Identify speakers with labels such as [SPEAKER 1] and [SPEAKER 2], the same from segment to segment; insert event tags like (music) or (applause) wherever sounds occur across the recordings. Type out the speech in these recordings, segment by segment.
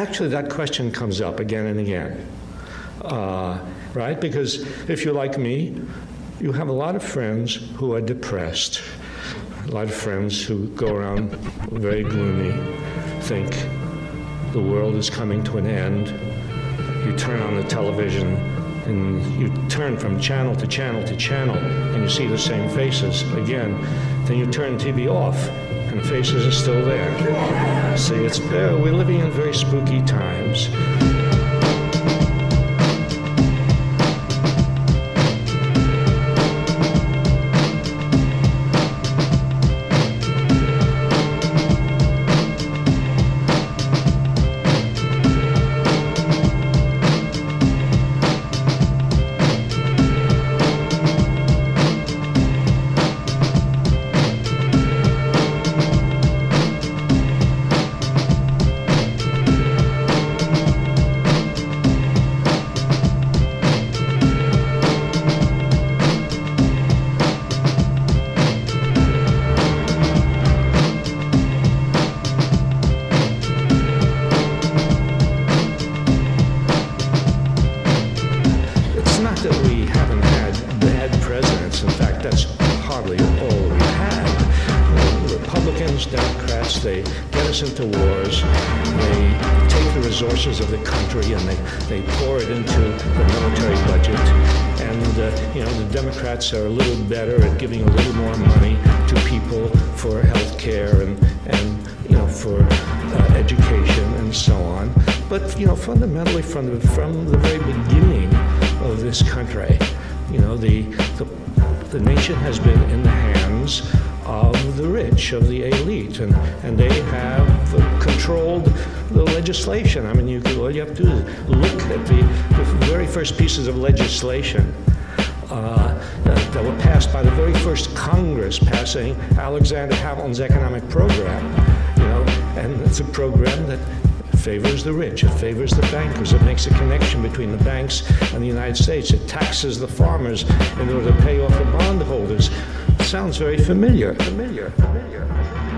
[SPEAKER 1] actually, that question comes up again and again, uh, right? Because if you're like me, you have a lot of friends who are depressed, a lot of friends who go around very gloomy, think the world is coming to an end. You turn on the television and you turn from channel to channel to channel and you see the same faces again. Then you turn TV off and faces are still there. See, it's uh, we're living in very spooky times. Democrats are a little better at giving a little more money to people for health care and, and, you know, for uh, education and so on. But, you know, fundamentally from the, from the very beginning of this country, you know, the, the, the nation has been in the hands of the rich, of the elite, and, and they have controlled the legislation. I mean, you, all you have to do is look at the, the very first pieces of legislation that, that were passed by the very first Congress passing Alexander Hamilton's economic program. You know, and it's a program that favors the rich, it favors the bankers, it makes a connection between the banks and the United States, it taxes the farmers in order to pay off the bondholders. Sounds very familiar. Familiar. Familiar.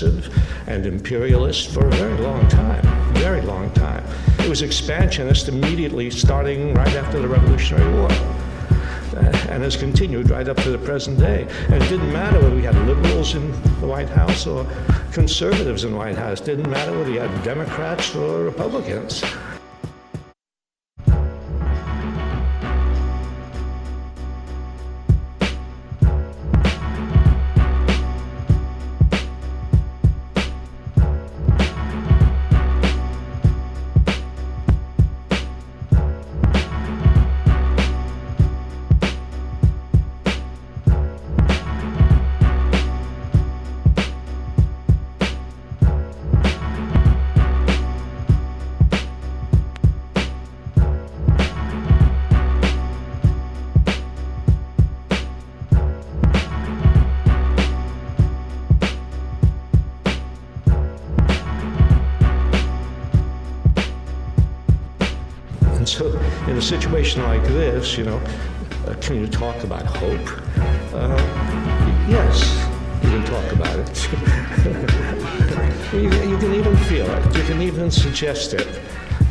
[SPEAKER 1] And imperialist for a very long time. Very long time. It was expansionist immediately starting right after the Revolutionary War. uh, And has continued right up to the present day. And it didn't matter whether we had liberals in the White House or conservatives in the White House. It didn't matter whether you had Democrats or Republicans. You know, uh, can you talk about hope? Uh, yes, you can talk about it. (laughs) you, you, can even feel it. You can even suggest it.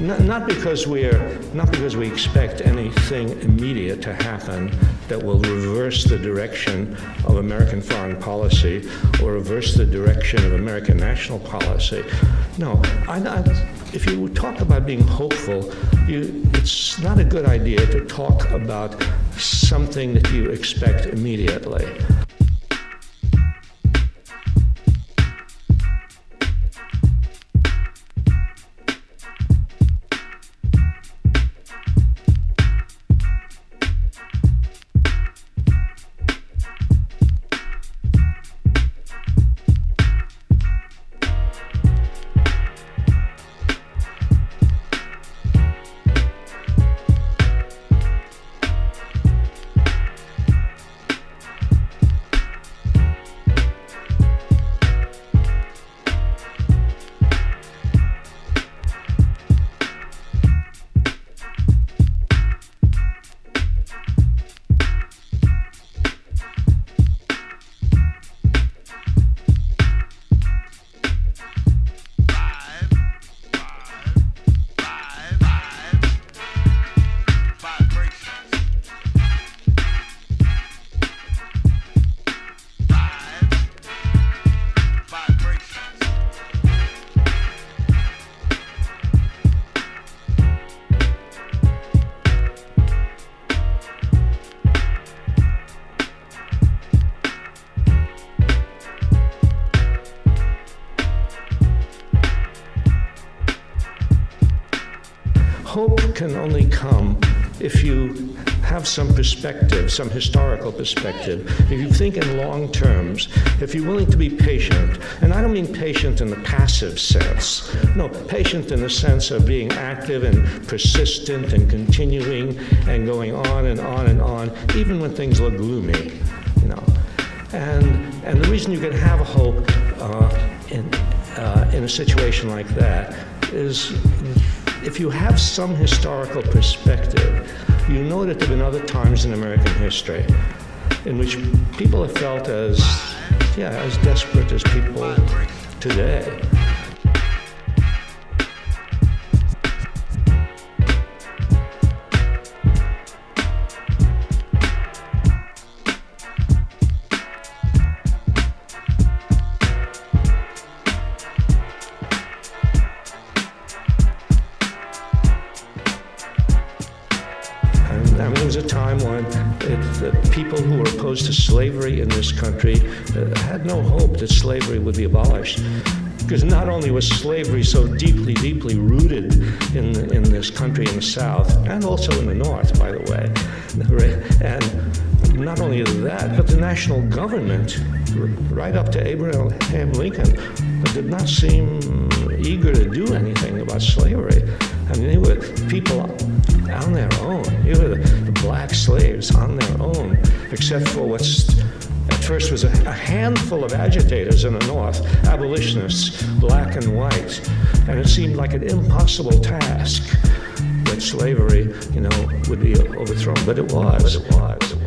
[SPEAKER 1] Not, not because we're not because we expect anything immediate to happen that will reverse the direction of American foreign policy or reverse the direction of American national policy. No, I, I, if you talk about being hopeful, you, it's not a good idea to talk about something that you expect immediately. Can only come if you have some perspective, some historical perspective, if you think in long terms, if you're willing to be patient, and I don't mean patient in the passive sense, no, patient in the sense of being active and persistent and continuing and going on and on and on, even when things look gloomy, you know. And, and the reason you can have hope uh, in, uh, in a situation like that is if you have some historical perspective, you know that there have been other times in American history in which people have felt as, yeah, as desperate as people today. Slavery would be abolished. Because not only was slavery so deeply, deeply rooted in, in this country in the South, and also in the North, by the way, and not only that, but the national government, right up to Abraham Lincoln, did not seem eager to do anything about slavery. I mean, they were people on their own. You were the, black slaves on their own, except for what's at first was a, a, handful of agitators in the North, abolitionists, black and white, and it seemed like an impossible task that slavery, you know, would be overthrown. But it was. But it was.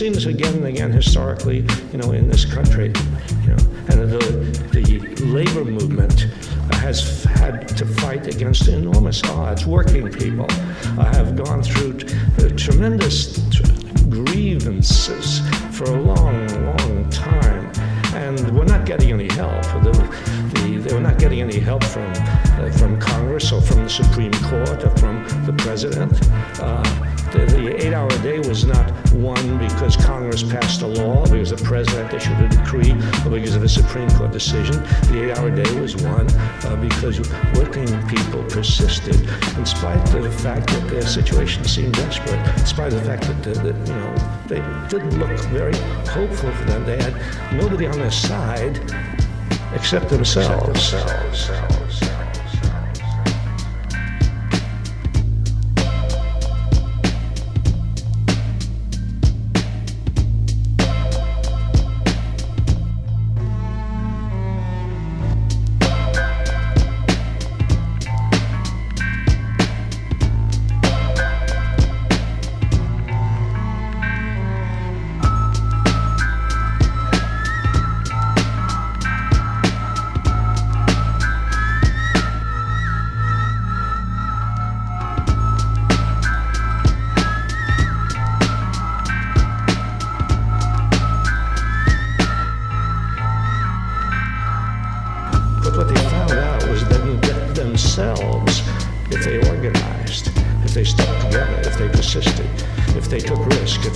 [SPEAKER 1] Seen this again and again historically, you know, in this country. You know, and the, the labor movement has had to fight against enormous odds. Working people uh, have gone through t- tremendous t- grievances for a long, long time, and we're not getting any help. The, the, they're not getting any help from uh, from Congress or from the Supreme Court or from the president. Uh, the, the eight hour day was not won because Congress passed a law, because the president issued a decree, or because of a Supreme Court decision. The eight hour day was won uh, because working people persisted, in spite of the fact that their situation seemed desperate, in spite of the fact that, you know, they didn't look very hopeful for them. They had nobody on their side except themselves. Except themselves.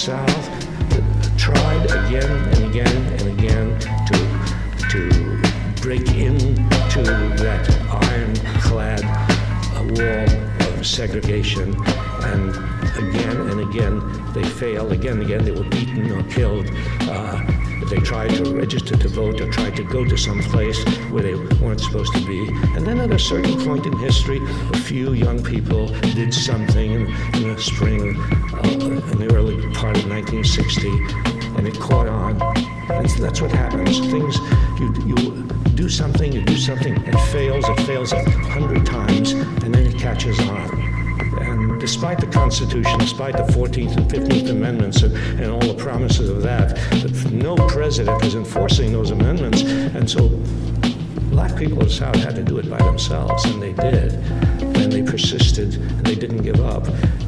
[SPEAKER 1] South tried again and again and again to, to break into that ironclad uh, wall of segregation. And again and again, they failed. Again and again, they were beaten or killed. Uh, they tried to register to vote or tried to go to some place where they weren't supposed to be. And then at a certain point in history, a few young people did something in, the spring, uh, in the early part of 1960, and it caught on. And that's what happens. Things, you, you do something, you do something, it fails, it fails a hundred times, and then it catches on. Despite the Constitution, despite the 14th and 15th Amendments and, and all the promises of that, no president is enforcing those amendments. And so black people in the South had to do it by themselves, and they did. And they persisted, and they didn't give up.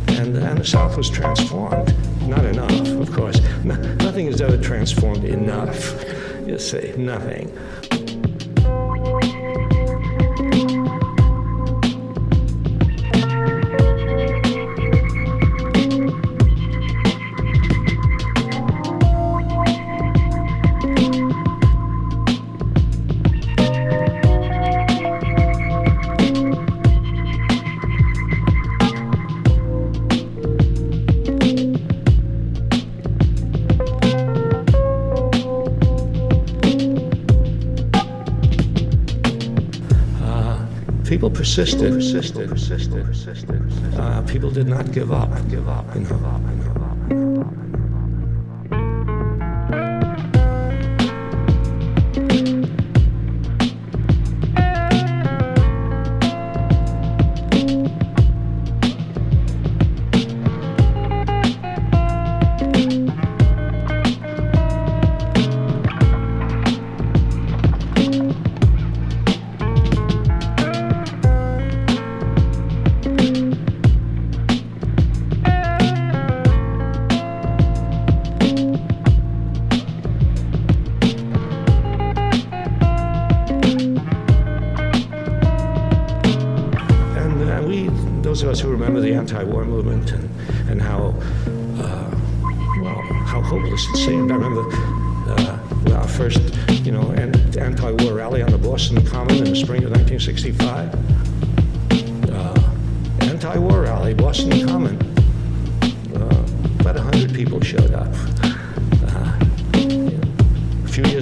[SPEAKER 1] And, and the South was transformed. Not enough, of course. No, nothing is ever transformed enough. You see, nothing. People persisted. persisted, persisted, persisted. Uh, people did not give up. Give up. You know.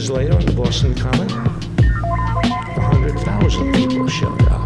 [SPEAKER 1] years later on the Boston Common, 100,000 people showed up.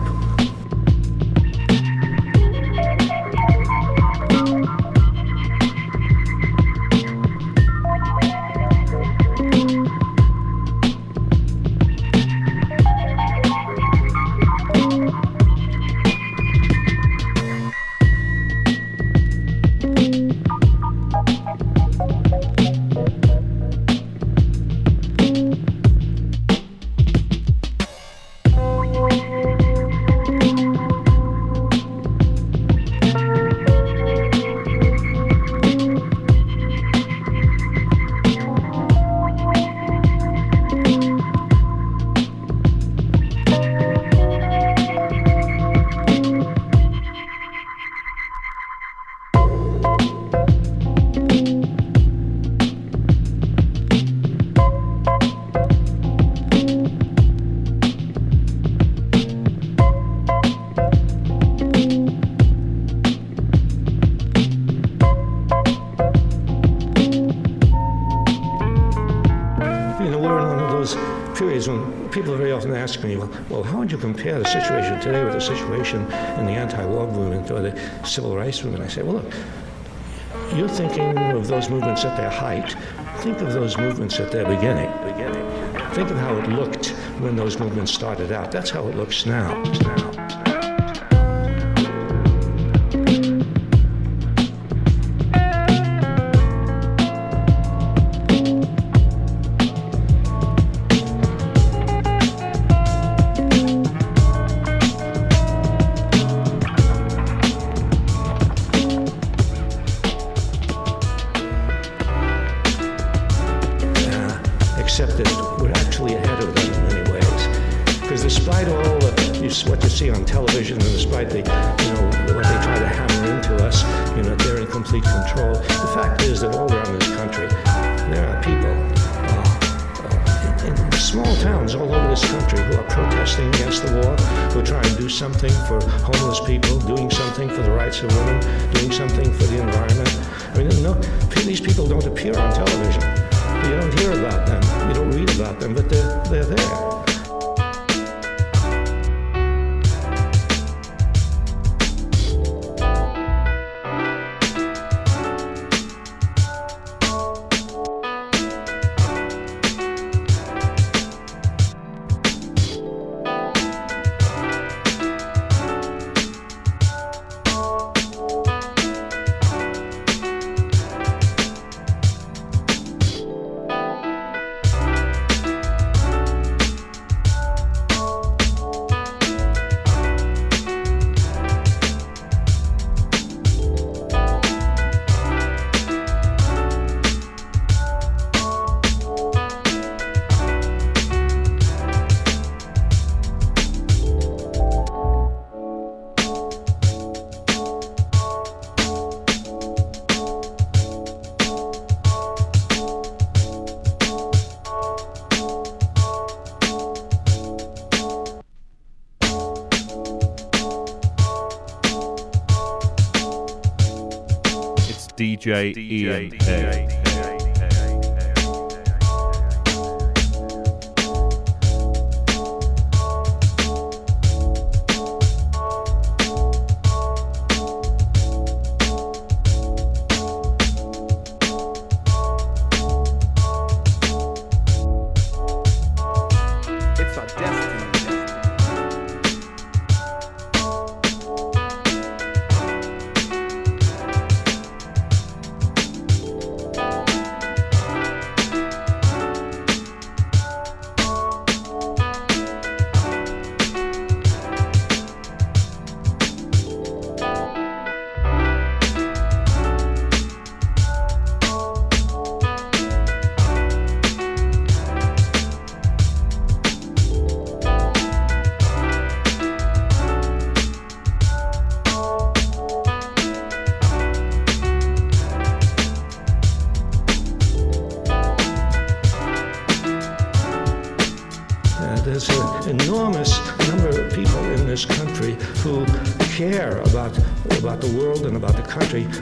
[SPEAKER 1] Compare the situation today with the situation in the anti-war movement or the civil rights movement, I say, well, look, you're thinking of those movements at their height. Think of those movements at their beginning. Think of how it looked when those movements started out. That's how it looks now. now. they're there.
[SPEAKER 2] DJ, Ian Egg.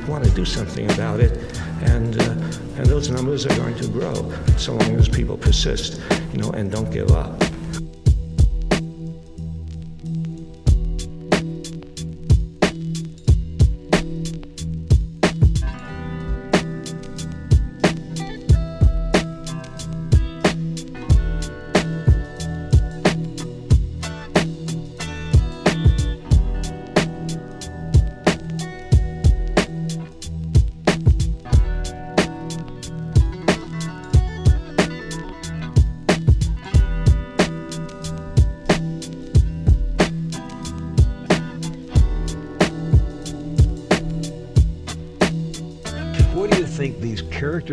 [SPEAKER 3] Want to do something about it, and uh, and those numbers are going to grow so long as people persist, you know, and don't give up.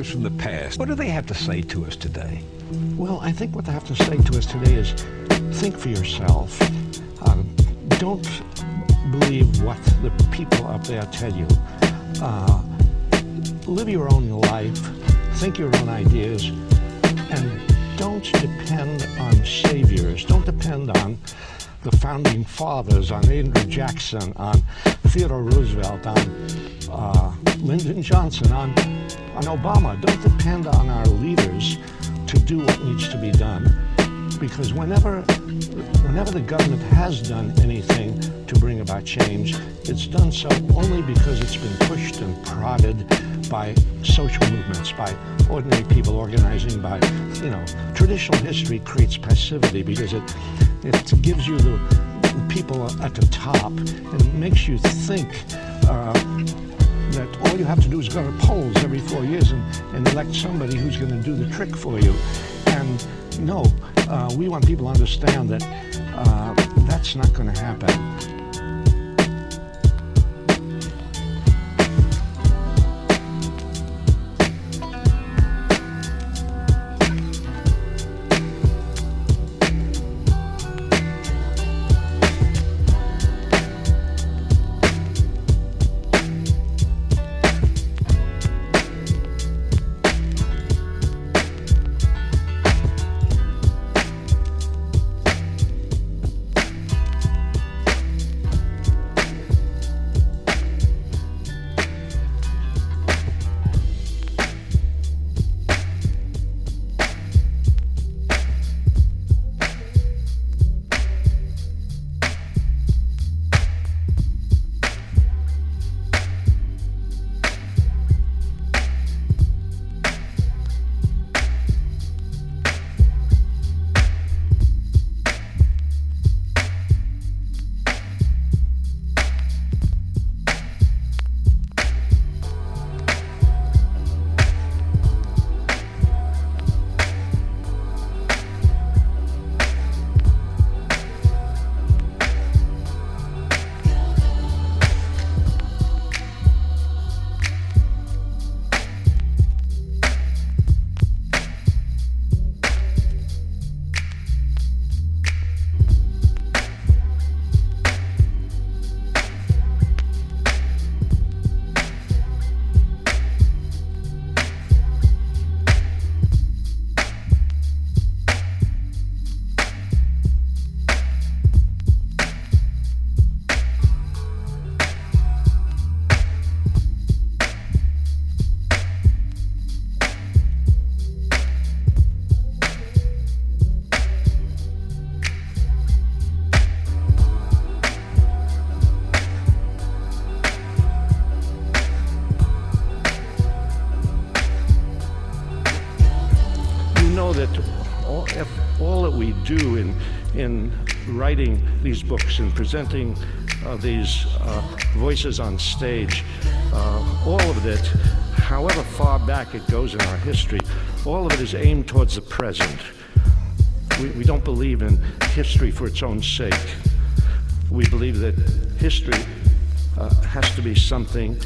[SPEAKER 4] From the past. What do they have to say to us today?
[SPEAKER 1] Well, I think what they have to say to us today is think for yourself. Um, don't believe what the people up there tell you. Uh, live your own life, think your own ideas, and don't depend on saviors. Don't depend on the founding fathers, on Andrew Jackson, on Theodore Roosevelt, on uh, Lyndon Johnson, on on Obama. Don't depend on our leaders to do what needs to be done. Because whenever, whenever the government has done anything to bring about change, it's done so only because it's been pushed and prodded by social movements, by ordinary people organizing, by, you know, traditional history creates passivity because it, it gives you the, people at the top and makes you think uh, all you have to do is go to polls every four years and, and elect somebody who's going to do the trick for you. And no, uh, we want people to understand that uh, that's not going to happen. Writing these books and presenting uh, these uh, voices on stage, uh, all of it, however far back it goes in our history, all of it is aimed towards the present. We, we don't believe in history for its own sake. We believe that history uh, has to be something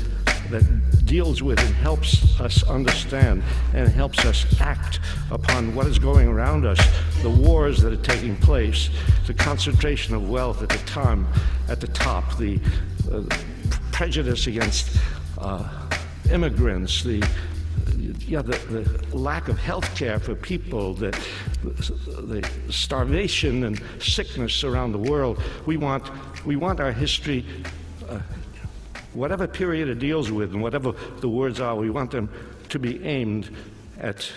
[SPEAKER 1] that deals with and helps us understand and helps us act upon what is going around us, the wars that are taking place, the concentration of wealth at the time, at the top, the uh, prejudice against uh, immigrants, the yeah, the, the lack of health care for people, the, the starvation and sickness around the world. We want, we want our history, uh, whatever period it deals with and whatever the words are, we want them to be aimed at,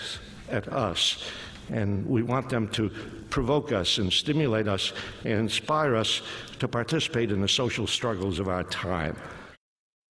[SPEAKER 1] at us. And we want them to provoke us and stimulate us and inspire us to participate in the social struggles of our time.